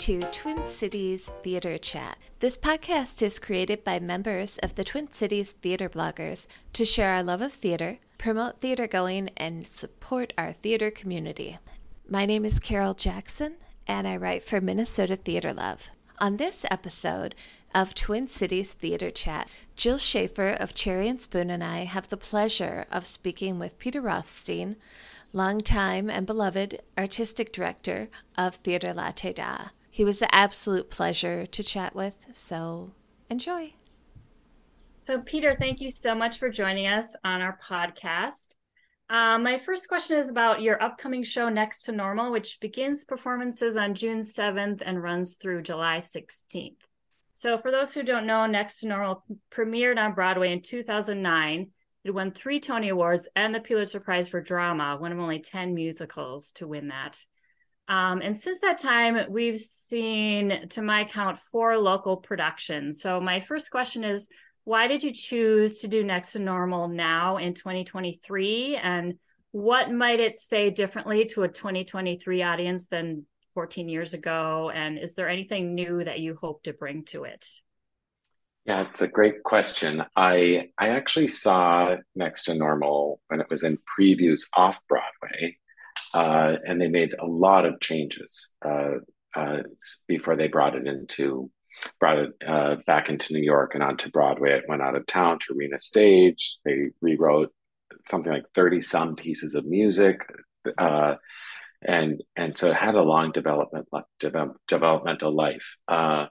to Twin Cities Theater Chat. This podcast is created by members of the Twin Cities Theater Bloggers to share our love of theater, promote theater going, and support our theater community. My name is Carol Jackson, and I write for Minnesota Theater Love. On this episode of Twin Cities Theater Chat, Jill Schafer of Cherry and Spoon and I have the pleasure of speaking with Peter Rothstein, longtime and beloved artistic director of Theater Latte Da. He was an absolute pleasure to chat with, so enjoy. So, Peter, thank you so much for joining us on our podcast. Uh, my first question is about your upcoming show, Next to Normal, which begins performances on June 7th and runs through July 16th. So, for those who don't know, Next to Normal premiered on Broadway in 2009 it won three Tony Awards and the Pulitzer Prize for Drama, one of only 10 musicals to win that. Um, and since that time, we've seen, to my count, four local productions. So, my first question is why did you choose to do Next to Normal now in 2023? And what might it say differently to a 2023 audience than 14 years ago? And is there anything new that you hope to bring to it? Yeah, it's a great question. I I actually saw Next to Normal when it was in previews off Broadway, uh, and they made a lot of changes uh, uh, before they brought it into brought it uh, back into New York and onto Broadway. It went out of town to Arena Stage. They rewrote something like thirty some pieces of music, and and so it had a long development developmental life. Uh,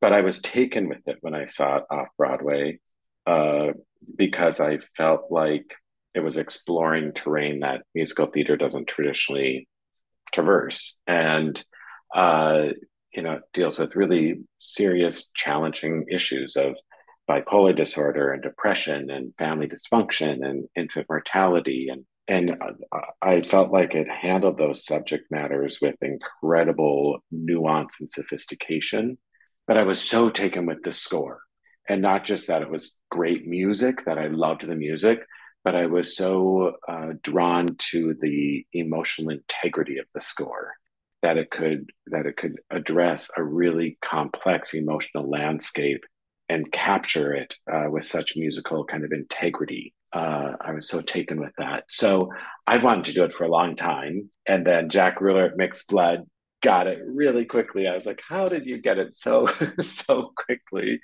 but I was taken with it when I saw it off Broadway uh, because I felt like it was exploring terrain that musical theater doesn't traditionally traverse, and uh, you know deals with really serious, challenging issues of bipolar disorder and depression and family dysfunction and infant mortality. And and I felt like it handled those subject matters with incredible nuance and sophistication. But I was so taken with the score. And not just that it was great music, that I loved the music, but I was so uh, drawn to the emotional integrity of the score that it could that it could address a really complex emotional landscape and capture it uh, with such musical kind of integrity. Uh, I was so taken with that. So I've wanted to do it for a long time. And then Jack Reuler at Mixed Blood got it really quickly. I was like, how did you get it so so quickly?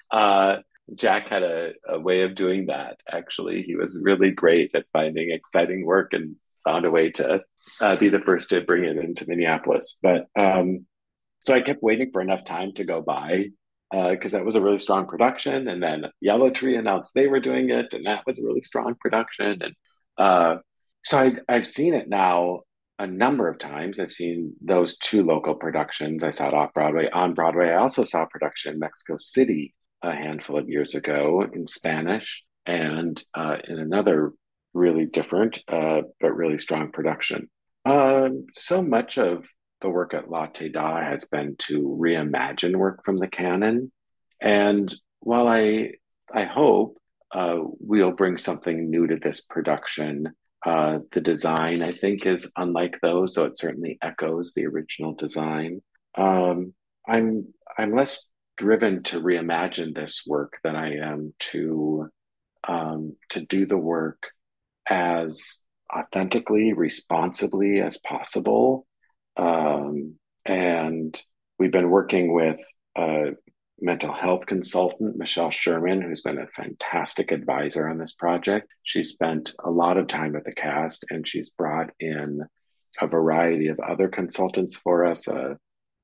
Jack had a, a way of doing that. Actually, he was really great at finding exciting work and found a way to uh, be the first to bring it into Minneapolis. But um, so I kept waiting for enough time to go by because uh, that was a really strong production. And then Yellow Tree announced they were doing it, and that was a really strong production. And uh, so I, I've seen it now a number of times. I've seen those two local productions. I saw it off Broadway. On Broadway, I also saw a production in Mexico City a handful of years ago in Spanish, and uh, in another really different uh, but really strong production. Um, so much of the work at Latte Da has been to reimagine work from the canon, and while I I hope uh, we'll bring something new to this production uh, the design, I think, is unlike those, so it certainly echoes the original design. Um, I'm I'm less driven to reimagine this work than I am to um, to do the work as authentically, responsibly as possible. Um, and we've been working with uh, mental health consultant, Michelle Sherman, who's been a fantastic advisor on this project. She spent a lot of time with the cast and she's brought in a variety of other consultants for us. Uh,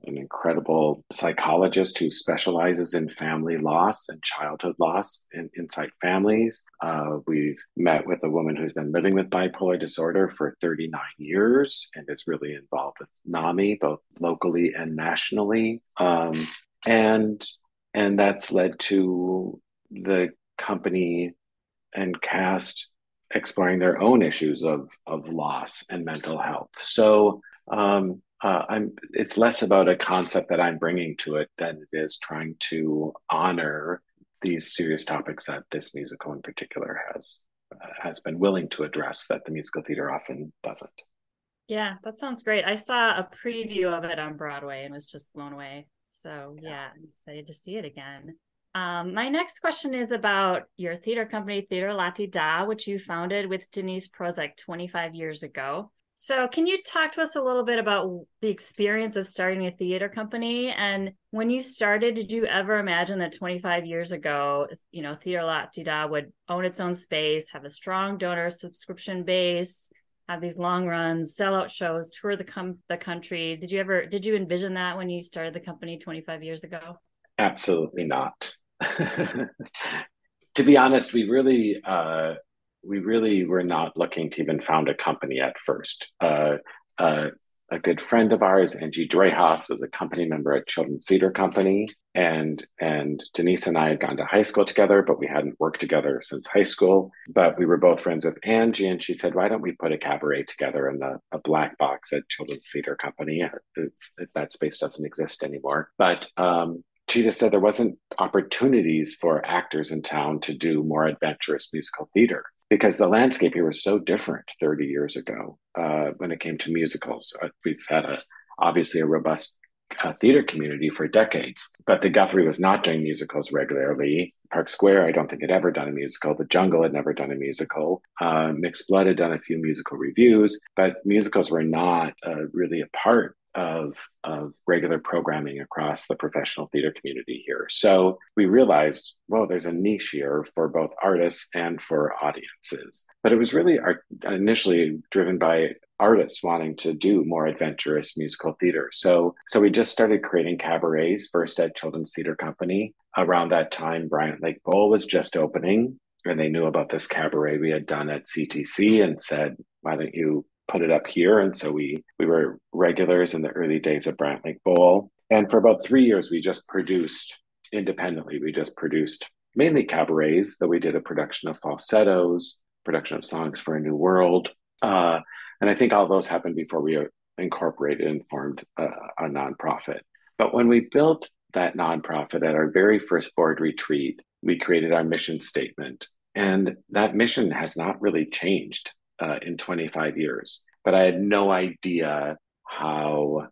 an incredible psychologist who specializes in family loss and childhood loss in, inside families. Uh, we've met with a woman who's been living with bipolar disorder for 39 years and is really involved with NAMI, both locally and nationally. Um, and and that's led to the company and cast exploring their own issues of of loss and mental health. So um, uh, I'm it's less about a concept that I'm bringing to it than it is trying to honor these serious topics that this musical in particular has uh, has been willing to address that the musical theater often doesn't. Yeah, that sounds great. I saw a preview of it on Broadway and was just blown away. So yeah, I'm excited to see it again. Um, my next question is about your theater company, Theater Latte Da, which you founded with Denise Prosek 25 years ago. So, can you talk to us a little bit about the experience of starting a theater company? And when you started, did you ever imagine that 25 years ago, you know, Theater Latte would own its own space, have a strong donor subscription base, have these long runs, sell out shows, tour the com- the country? Did you ever did you envision that when you started the company 25 years ago? Absolutely not. to be honest, we really uh, we really were not looking to even found a company at first. Uh, uh, a good friend of ours, Angie Dreyhaus, was a company member at Children's Theater Company, and and Denise and I had gone to high school together, but we hadn't worked together since high school. But we were both friends with Angie, and she said, "Why don't we put a cabaret together in the a black box at Children's Theater Company? It's, that space doesn't exist anymore." But um, she just said there wasn't opportunities for actors in town to do more adventurous musical theater because the landscape here was so different 30 years ago uh, when it came to musicals. Uh, we've had a obviously a robust uh, theater community for decades, but the Guthrie was not doing musicals regularly. Park Square, I don't think had ever done a musical. The Jungle had never done a musical. Uh, Mixed Blood had done a few musical reviews, but musicals were not uh, really a part of, of regular programming across the professional theater community here. So we realized, well, there's a niche here for both artists and for audiences. But it was really our, initially driven by artists wanting to do more adventurous musical theater. So so we just started creating cabarets first at Children's Theater Company. Around that time, Bryant Lake Bowl was just opening and they knew about this cabaret we had done at CTC and said, why don't you put it up here. And so we we were regulars in the early days of Bryant Lake Bowl. And for about three years, we just produced independently. We just produced mainly cabarets, though we did a production of falsettos, production of songs for a new world. Uh, and I think all those happened before we incorporated and formed a, a nonprofit. But when we built that nonprofit at our very first board retreat, we created our mission statement. And that mission has not really changed uh, in 25 years. But I had no idea how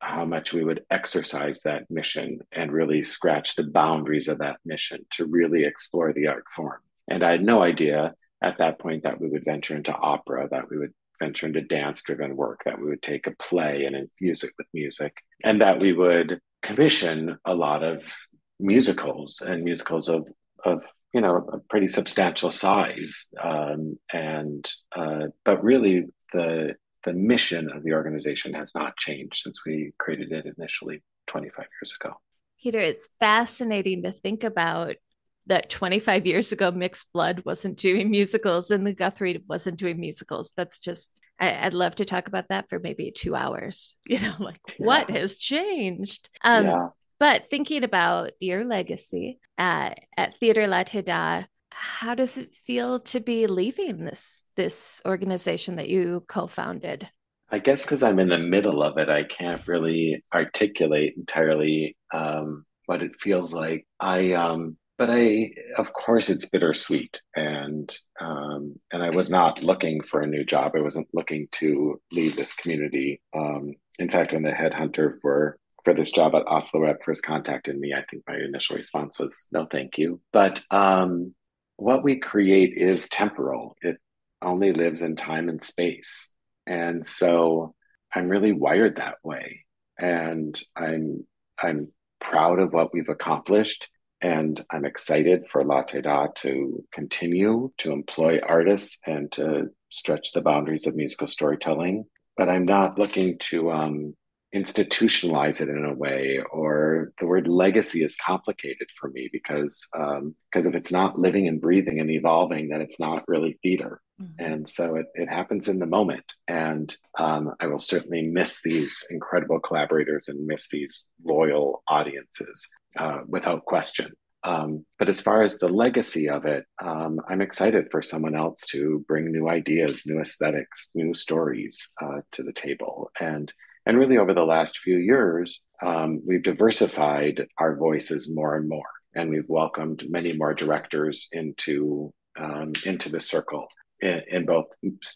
how much we would exercise that mission and really scratch the boundaries of that mission to really explore the art form. And I had no idea at that point that we would venture into opera, that we would venture into dance driven work, that we would take a play and infuse it with music, and that we would commission a lot of musicals and musicals of of you know a pretty substantial size um, and uh, but really the the mission of the organization has not changed since we created it initially 25 years ago peter it's fascinating to think about that 25 years ago mixed blood wasn't doing musicals and the guthrie wasn't doing musicals that's just I, would love to talk about that for maybe two hours you know like yeah. what has changed um, yeah. But thinking about your legacy at, at Theater Latte Da, how does it feel to be leaving this this organization that you co-founded? I guess because I'm in the middle of it, I can't really articulate entirely um, what it feels like. I, um, but I, of course, it's bittersweet, and um, and I was not looking for a new job. I wasn't looking to leave this community. Um, in fact, when the headhunter for for this job at Asolo Rep first contacted me, I think my initial response was no, thank you. But um, what we create is temporal. It only lives in time and space, and so I'm really wired that way, and I'm I'm proud of what we've accomplished. And I'm excited for Latte Da to continue to employ artists and to stretch the boundaries of musical storytelling. But I'm not looking to um, institutionalize it in a way or the word legacy is complicated for me because um, because if it's not living and breathing and evolving then it's not really theater mm-hmm. and so it, it happens in the moment and um, i will certainly miss these incredible collaborators and miss these loyal audiences uh, without question um, but as far as the legacy of it, um, I'm excited for someone else to bring new ideas, new aesthetics, new stories uh, to the table. And and really, over the last few years, um, we've diversified our voices more and more, and we've welcomed many more directors into um, into the circle in, in, both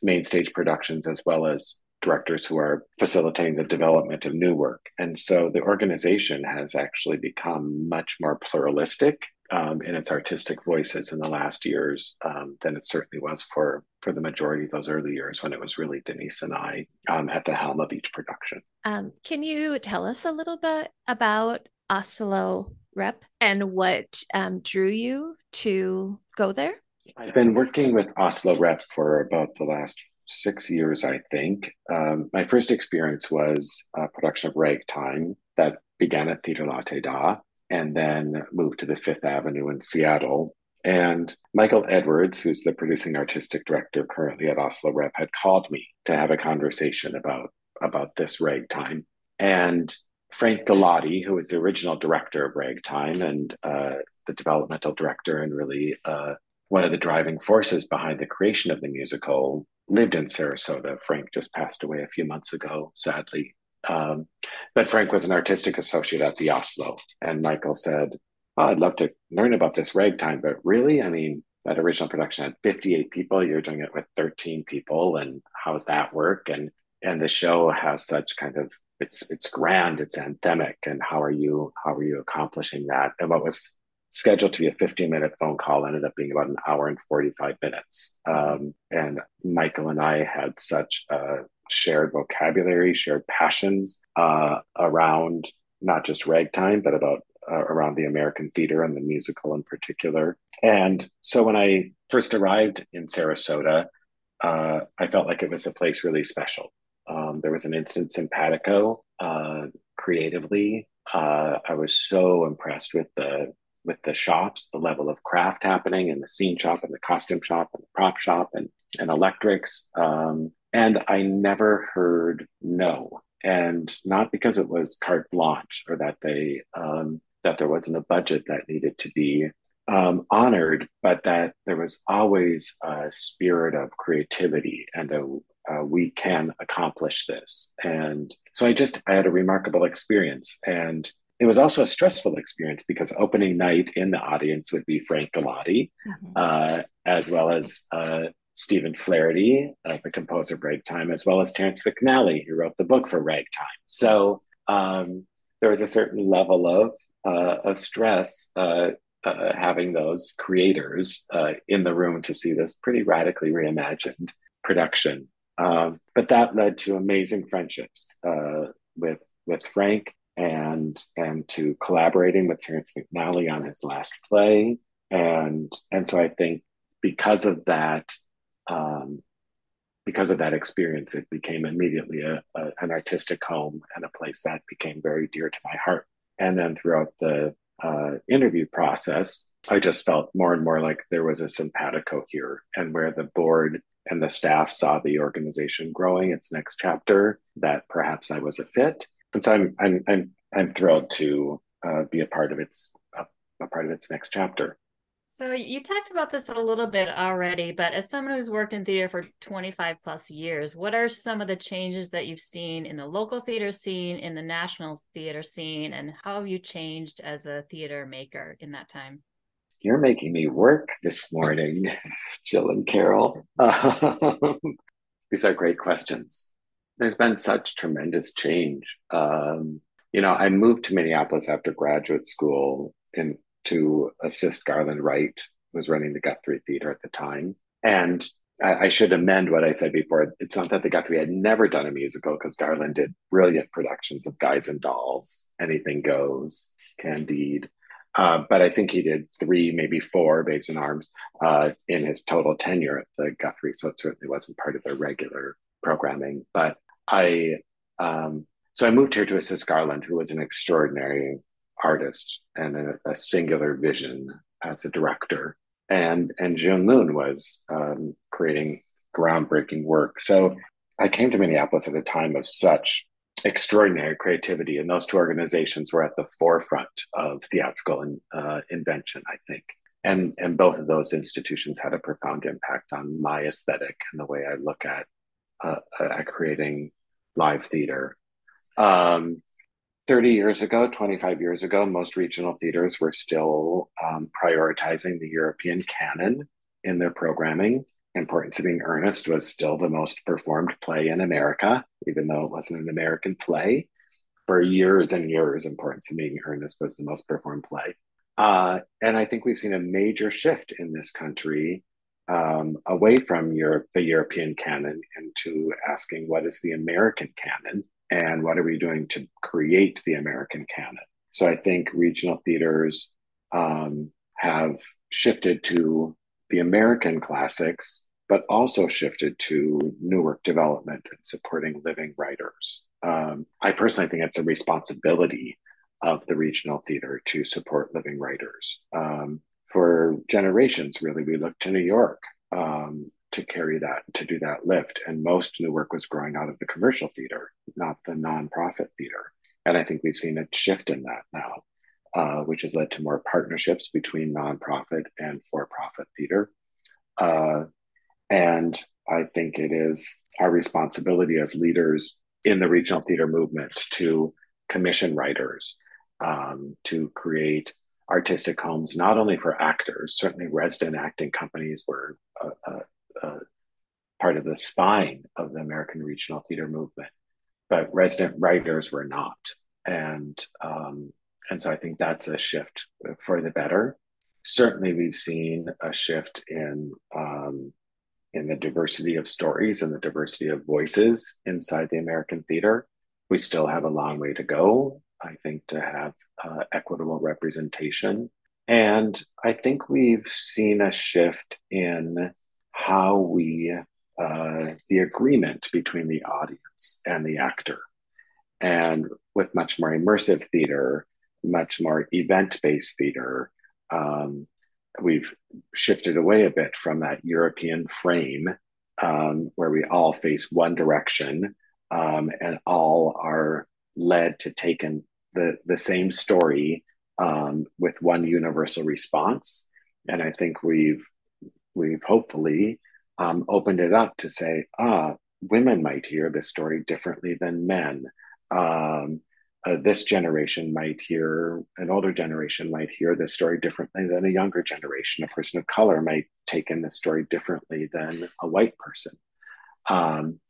main stage productions as well as directors who are facilitating the development of new work. And so the organization has actually become much more pluralistic um, in its artistic voices in the last years um, than it certainly was for for the majority of those early years when it was really Denise and I um, at the helm of each production. Um, can you tell us a little bit about Asolo Rep and what um, drew you to go there? I've been working with Asolo Rep for about the last six years, I think. Um, my first experience was a production of Ragtime that began at Theater Latte Da and then moved to the Fifth Avenue in Seattle. And Michael Edwards, who's the producing artistic director currently at Asolo Rep, had called me to have a conversation about, about this ragtime. And Frank Galati, who was the original director of Ragtime and uh, the developmental director and really uh, one of the driving forces behind the creation of the musical, lived in Sarasota. Frank just passed away a few months ago, sadly. Um, but Frank was an artistic associate at the Asolo, and Michael said, oh, "I'd love to learn about this ragtime, but really, I mean, that original production had 58 people. You're doing it with 13 people, and how does that work?" And and the show has such kind of it's it's grand, it's anthemic, and how are you how are you accomplishing that? And what was scheduled to be a 15 minute phone call ended up being about an hour and 45 minutes. Um, and Michael and I had such a shared vocabulary, shared passions uh, around not just ragtime, but about uh, around the American theater and the musical in particular. And so when I first arrived in Sarasota, uh, I felt like it was a place really special. Um, there was an instant simpatico uh, creatively. Uh, I was so impressed with the with the shops, the level of craft happening and the scene shop and the costume shop and the prop shop and, and electrics. Um, and I never heard no. And not because it was carte blanche or that they um, that there wasn't a budget that needed to be um, honored, but that there was always a spirit of creativity and a, we can accomplish this. And so I just I had a remarkable experience, and it was also a stressful experience because opening night in the audience would be Frank Galati, mm-hmm. uh, as well as uh, Stephen Flaherty, uh, the composer of Ragtime, as well as Terrence McNally, who wrote the book for Ragtime. So um, there was a certain level of uh, of stress uh, uh, having those creators in the room to see this pretty radically reimagined production. Um, but that led to amazing friendships with with Frank and and to collaborating with Terrence McNally on his last play. And and so I think because of that, um, because of that experience, it became immediately a, a, an artistic home and a place that became very dear to my heart. And then throughout the uh, interview process, I just felt more and more like there was a simpatico here, and where the board and the staff saw the organization growing its next chapter, that perhaps I was a fit and so I'm I'm I'm I'm thrilled to uh, be a part of its a, a part of its next chapter. So you talked about this a little bit already, but as someone who's worked in theater for 25 plus years, what are some of the changes that you've seen in the local theater scene, in the national theater scene, and how have you changed as a theater maker in that time? You're making me work this morning, Jill and Carol. these are great questions there's been such tremendous change. Um, you know, I moved to Minneapolis after graduate school and to assist Garland Wright, who was running the Guthrie Theater at the time. And I, I, should amend what I said before. It's not that the Guthrie had never done a musical because Garland did brilliant productions of Guys and Dolls, Anything Goes, Candide. Uh, but I think he did three, maybe four Babes in Arms uh, in his total tenure at the Guthrie. So it certainly wasn't part of their regular programming. But I um, so I moved here to assist Garland, who was an extraordinary artist and a, a singular vision as a director, and and June Moon was um, creating groundbreaking work. So I came to Minneapolis at a time of such extraordinary creativity, and those two organizations were at the forefront of theatrical in, uh, invention, I think. And, and both of those institutions had a profound impact on my aesthetic and the way I look at uh, at creating live theater. Um, 30 years ago, 25 years ago, most regional theaters were still um, prioritizing the European canon in their programming. Importance of Being Earnest was still the most performed play in America, even though it wasn't an American play. For years and years, Importance of Being Earnest was the most performed play. Uh, and I think we've seen a major shift in this country um, away from Europe, the European canon into asking what is the American canon and what are we doing to create the American canon. So I think regional theaters um, have shifted to the American classics, but also shifted to new work development and supporting living writers. Um, I personally think it's a responsibility of the regional theater to support living writers. Um, for generations, really, we looked to New York um, to carry that, to do that lift. And most new work was growing out of the commercial theater, not the nonprofit theater. And I think we've seen a shift in that now, uh, which has led to more partnerships between nonprofit and for profit theater. Uh, and I think it is our responsibility as leaders in the regional theater movement to commission writers, um, to create artistic homes, not only for actors, certainly resident acting companies were a, a, a part of the spine of the American regional theater movement, but resident writers were not. And, um, and so I think that's a shift for the better. Certainly, we've seen a shift in um, in the diversity of stories and the diversity of voices inside the American theater. We still have a long way to go. I think, to have uh, equitable representation. And I think we've seen a shift in how we, uh, the agreement between the audience and the actor. And with much more immersive theater, much more event based theater, um, we've shifted away a bit from that European frame um, where we all face one direction um, and all are led to take in the the same story um, with one universal response. And I think we've we've hopefully um, opened it up to say, ah, women might hear this story differently than men. Um, uh, this generation might hear, an older generation might hear this story differently than a younger generation. A person of color might take in this story differently than a white person. Um,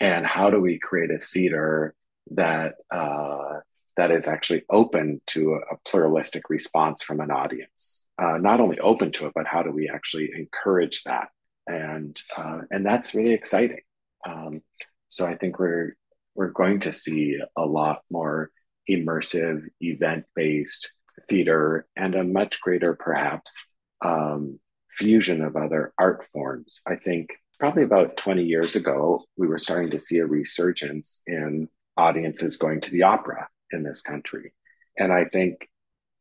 and how do we create a theater that uh, that is actually open to a, pluralistic response from an audience. Uh, not only open to it, but how do we actually encourage that? And uh, and that's really exciting. Um, so I think we're we're going to see a lot more immersive, event-based theater and a much greater, perhaps, um, fusion of other art forms. I think probably about 20 years ago, we were starting to see a resurgence in audiences going to the opera in this country. And I think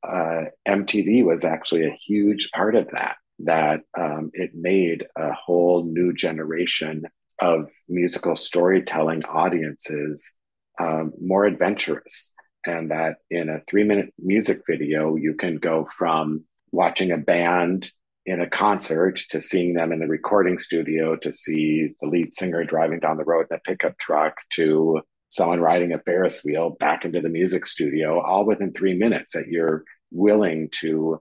uh, MTV was actually a huge part of that, that um, it made a whole new generation of musical storytelling audiences um, more adventurous. And that in a three minute music video, you can go from watching a band in a concert to seeing them in the recording studio to see the lead singer driving down the road in a pickup truck to someone riding a Ferris wheel back into the music studio, all within three minutes, that you're willing to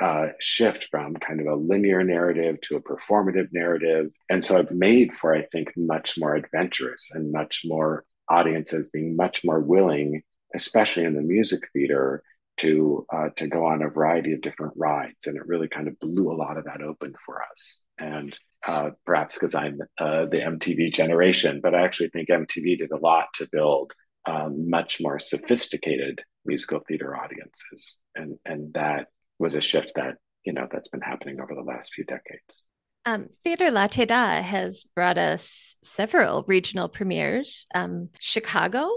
uh, shift from kind of a linear narrative to a performative narrative. And so I've made for, I think, much more adventurous and much more audiences being much more willing, especially in the music theater, to uh, to go on a variety of different rides. And it really kind of blew a lot of that open for us. And uh, perhaps because I'm uh, the MTV generation, but I actually think MTV did a lot to build um, much more sophisticated musical theater audiences, and and that was a shift that you know that's been happening over the last few decades. Um, Theater Latte has brought us several regional premieres. Um, Chicago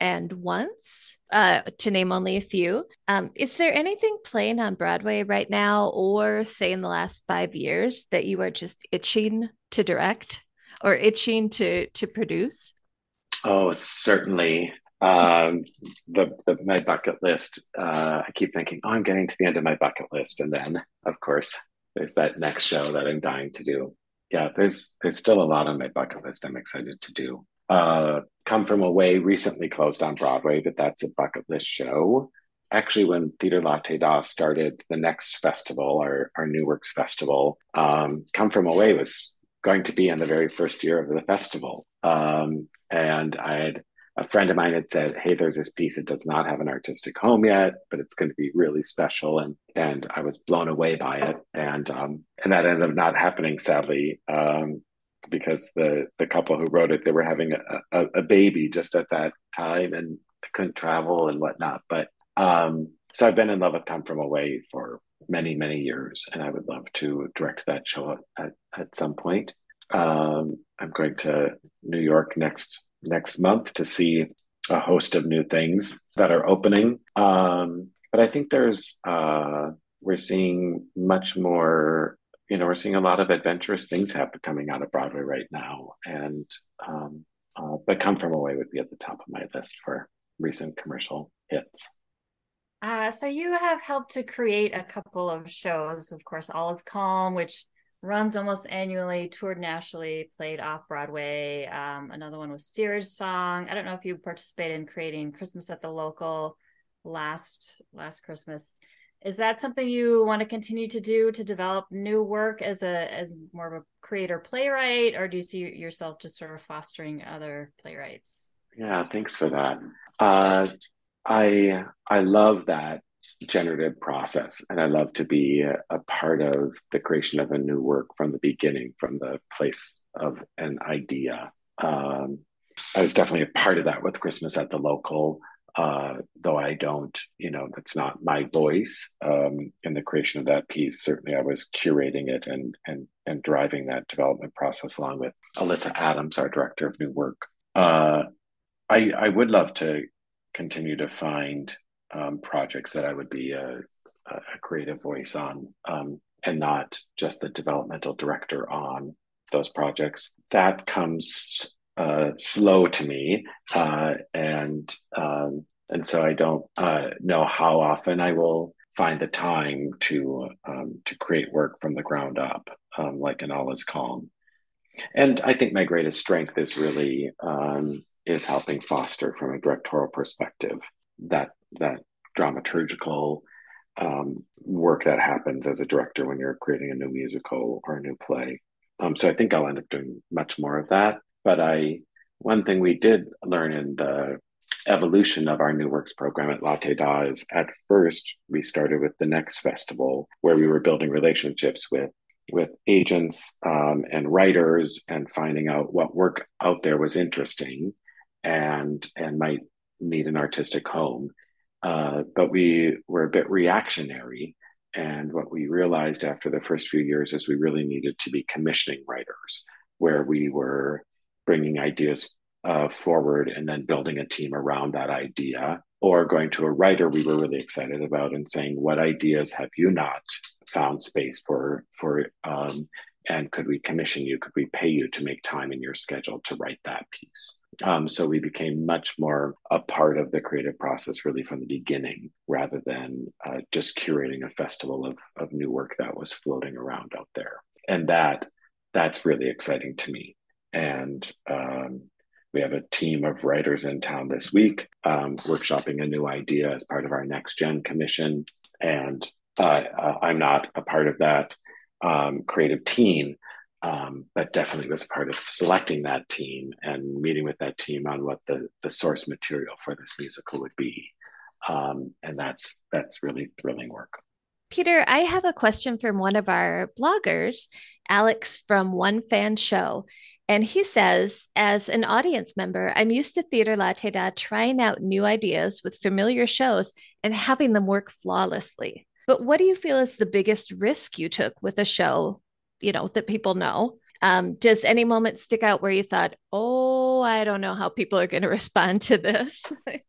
and Once, uh, to name only a few. Um, is there anything playing on Broadway right now, or say in the last five years, that you are just itching to direct or itching to to produce? Oh, certainly. Um, the, the my bucket list. Uh, I keep thinking, oh, I'm getting to the end of my bucket list, and then, of course, there's that next show that I'm dying to do. Yeah, there's there's still a lot on my bucket list. I'm excited to do. Uh, Come From Away recently closed on Broadway, but that's a bucket list show. Actually, when Theater Latte Da started the next festival, our, our New Works Festival, um, Come From Away was going to be in the very first year of the festival. Um, and I had a friend of mine had said, "Hey, there's this piece. It does not have an artistic home yet, but it's going to be really special." And and I was blown away by it, and um, and that ended up not happening, sadly, um, because the the couple who wrote it they were having a, a, a baby just at that time and couldn't travel and whatnot. But um, so I've been in love with Come From Away for many many years, and I would love to direct that show at at some point. Um, I'm going to New York next next month to see a host of new things that are opening. Um, but I think there's uh, we're seeing much more. You know, we're seeing a lot of adventurous things happen coming out of Broadway right now, and um, uh, but Come From Away would be at the top of my list for recent commercial hits. Uh, so you have helped to create a couple of shows, of course, All Is Calm, which runs almost annually, toured nationally, played off Broadway. Um, another one was Steerage Song. I don't know if you participated in creating Christmas at the Local last last Christmas. Is that something you want to continue to do to develop new work as a as more of a creator playwright, or do you see yourself just sort of fostering other playwrights? Yeah, thanks for that. Uh, I I love that generative process and i love to be a, part of the creation of a new work from the beginning from the place of an idea um, i was definitely a part of that with christmas at the local uh, though i don't you know that's not my voice um, in the creation of that piece certainly i was curating it and and and driving that development process along with alyssa adams our director of new work uh, I, I would love to continue to find um, projects that I would be a, a creative voice on um, and not just the developmental director on those projects. That comes uh, slow to me, uh, and um, and so I don't uh, know how often I will find the time to um, to create work from the ground up, um, like in All Is Calm. And I think my greatest strength is really um, is helping foster from a directorial perspective that that dramaturgical um, work that happens as a director when you're creating a new musical or a new play. Um, so I think I'll end up doing much more of that. But I, one thing we did learn in the evolution of our new works program at Latte Da is at first we started with the next festival where we were building relationships with with agents um, and writers and finding out what work out there was interesting and and might need an artistic home uh, but we were a bit reactionary. And what we realized after the first few years is we really needed to be commissioning writers, where we were bringing ideas uh, forward and then building a team around that idea, or going to a writer we were really excited about and saying, "What ideas have you not found space for? For um, and could we commission you? Could we pay you to make time in your schedule to write that piece?" Um, so we became much more a part of the creative process, really from the beginning, rather than uh, just curating a festival of of new work that was floating around out there. And that that's really exciting to me. And um, we have a team of writers in town this week, um, workshopping a new idea as part of our next gen commission. And uh, uh, I'm not a part of that um, creative team, um, but definitely was a part of selecting that team and meeting with that team on what the, the source material for this musical would be. Um, and that's that's really thrilling work. Peter, I have a question from one of our bloggers, Alex from One Fan Show. And he says, as an audience member, I'm used to Theater Latte Da trying out new ideas with familiar shows and having them work flawlessly. But what do you feel is the biggest risk you took with a show you know that people know? Um, does any moment stick out where you thought oh i don't know how people are going to respond to this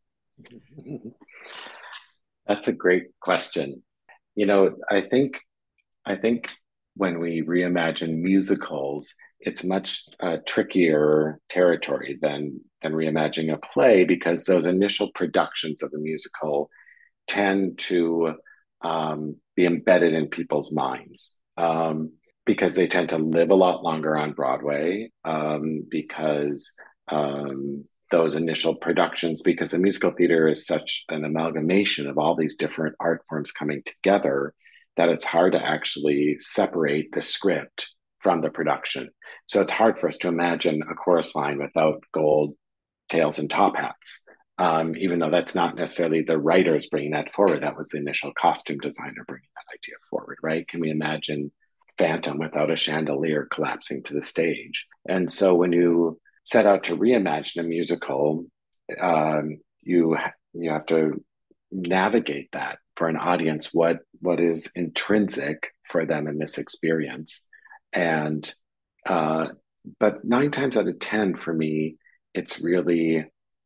that's a great question. You know i think i think when we reimagine musicals it's much uh, trickier territory than than reimagining a play because those initial productions of a musical tend to um, be embedded in people's minds um, because they tend to live a lot longer on Broadway um, because um, those initial productions, because the musical theater is such an amalgamation of all these different art forms coming together that it's hard to actually separate the script from the production. So it's hard for us to imagine a chorus line without gold tails and top hats. Um, even though that's not necessarily the writers bringing that forward, that was the initial costume designer bringing that idea forward, right? Can we imagine Phantom without a chandelier collapsing to the stage? And so when you set out to reimagine a musical, um, you you have to navigate that for an audience. What what is intrinsic for them in this experience, and uh, but nine times out of ten for me, it's really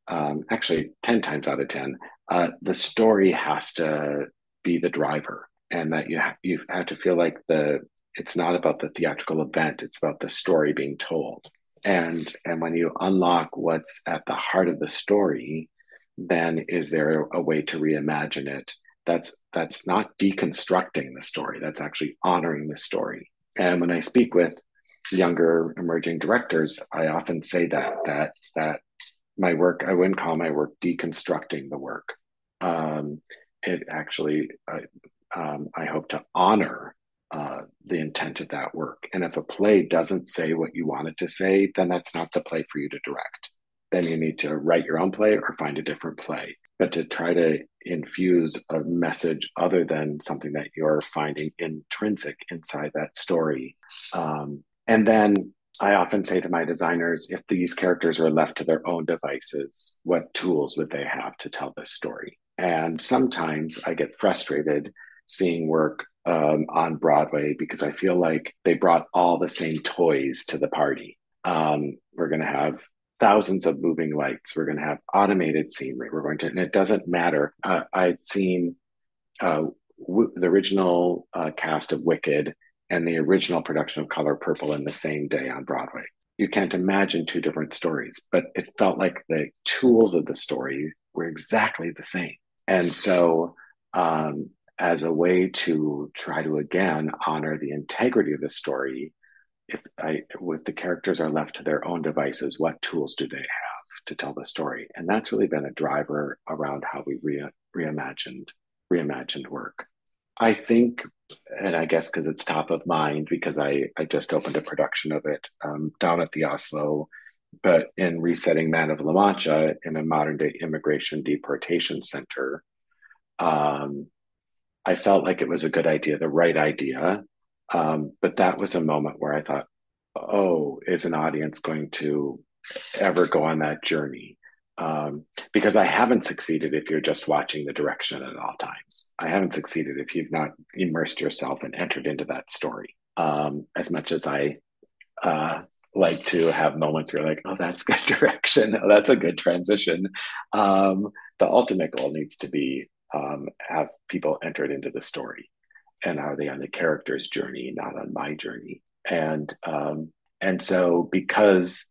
um, actually 10 times out of 10 uh, the story has to be the driver and that you, ha- you have to feel like the it's not about the theatrical event it's about the story being told. And and when you unlock what's at the heart of the story then is there a way to reimagine it? That's that's not deconstructing the story that's actually honoring the story. And when i speak with younger emerging directors i often say that that that my work i wouldn't call my work deconstructing the work. Um, it actually I, um, I hope to honor uh, the intent of that work. And if a play doesn't say what you want it to say then that's not the play for you to direct. Then you need to write your own play or find a different play. But to try to infuse a message other than something that you're finding intrinsic inside that story um, and then I often say to my designers if these characters are left to their own devices, what tools would they have to tell this story? And sometimes I get frustrated seeing work um, on Broadway because I feel like they brought all the same toys to the party. Um, we're going to have thousands of moving lights. We're going to have automated scenery. We're going to, and it doesn't matter. Uh, I'd seen uh, w- the original uh, cast of Wicked and the original production of Color Purple in the same day on Broadway. You can't imagine two different stories, but it felt like the tools of the story were exactly the same. And so, um, as a way to try to again honor the integrity of the story, if I, with the characters are left to their own devices, what tools do they have to tell the story? And that's really been a driver around how we re- reimagined reimagined work. I think and I guess because it's top of mind because I, I just opened a production of it um, down at the Asolo, but in resetting Man of La Mancha in a modern day immigration deportation center, um, I felt like it was a good idea, the right idea. Um, but that was a moment where I thought, oh, is an audience going to ever go on that journey? Um, because I haven't succeeded if you're just watching the direction at all times. I haven't succeeded if you've not immersed yourself and entered into that story. Um, as much as I uh, like to have moments where like, oh, that's good direction, oh, that's a good transition. Um, the ultimate goal needs to be um, have people entered into the story, and are they on the character's journey, not on my journey? And um, and so because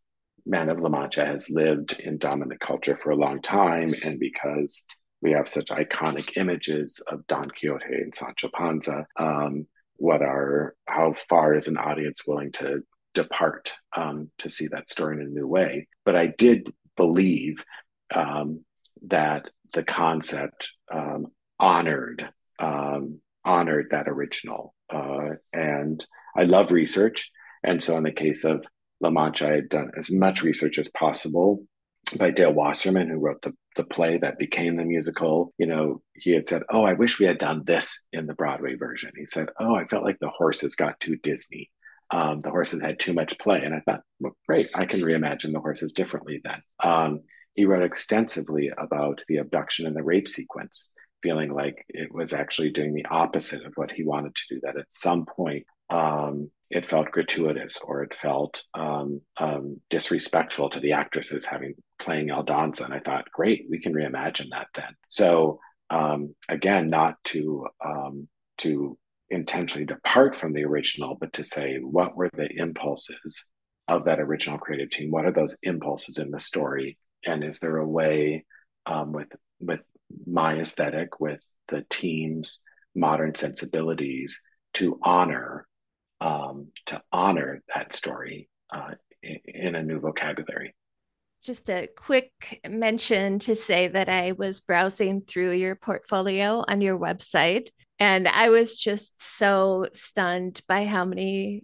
Man of La Mancha has lived in dominant culture for a long time, and because we have such iconic images of Don Quixote and Sancho Panza, um, what are how far is an audience willing to depart um, to see that story in a new way? But I did believe um, that the concept um, honored um, honored that original, uh, and I love research. And so, in the case of La Mancha, I had done as much research as possible by Dale Wasserman, who wrote the, the play that became the musical. You know, he had said, Oh, I wish we had done this in the Broadway version. He said, Oh, I felt like the horses got too Disney. Um, the horses had too much play. And I thought, well, great, I can reimagine the horses differently then. Um, he wrote extensively about the abduction and the rape sequence, feeling like it was actually doing the opposite of what he wanted to do, that at some point, um, it felt gratuitous or it felt um, um, disrespectful to the actresses having playing Aldonza. And I thought, great, we can reimagine that then. So um, again, not to um, to intentionally depart from the original, but to say what were the impulses of that original creative team? What are those impulses in the story? And is there a way um, with with my aesthetic, with the team's modern sensibilities, to honor um, to honor that story uh, in, in a new vocabulary. Just a quick mention to say that I was browsing through your portfolio on your website, and I was just so stunned by how many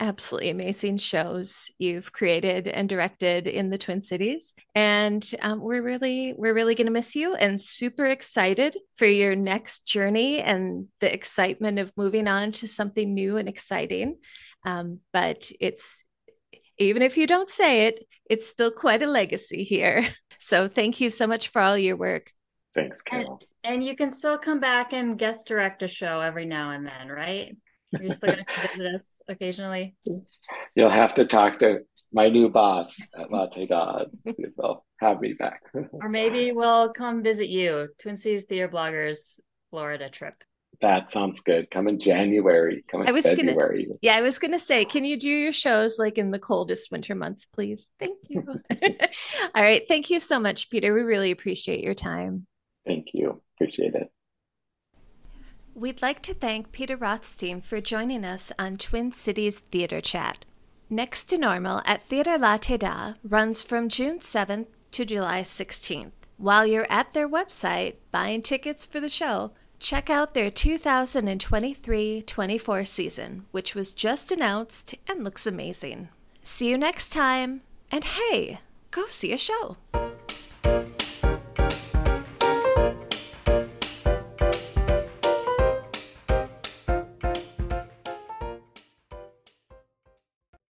absolutely amazing shows you've created and directed in the Twin Cities. And um, we're really, we're really going to miss you and super excited for your next journey and the excitement of moving on to something new and exciting. Um, but it's, even if you don't say it, it's still quite a legacy here. So thank you so much for all your work. Thanks, Carol. And, and you can still come back and guest direct a show every now and then, right? You're still going to visit us occasionally. You'll have to talk to my new boss at Latte Da. See if they'll have me back. or maybe we'll come visit you, Twin Cities Theater Bloggers Florida trip. That sounds good. Come in January. Come in I was February. Gonna, yeah, I was gonna say, can you do your shows like in the coldest winter months, please? Thank you. All right. Thank you so much, Peter. We really appreciate your time. Thank you. Appreciate it. We'd like to thank Peter Rothstein for joining us on Twin Cities Theater Chat. Next to Normal at Theater Latte Da runs from June 7th to July 16th. While you're at their website buying tickets for the show, check out their 2023 24 season, which was just announced and looks amazing. See you next time, and hey, go see a show.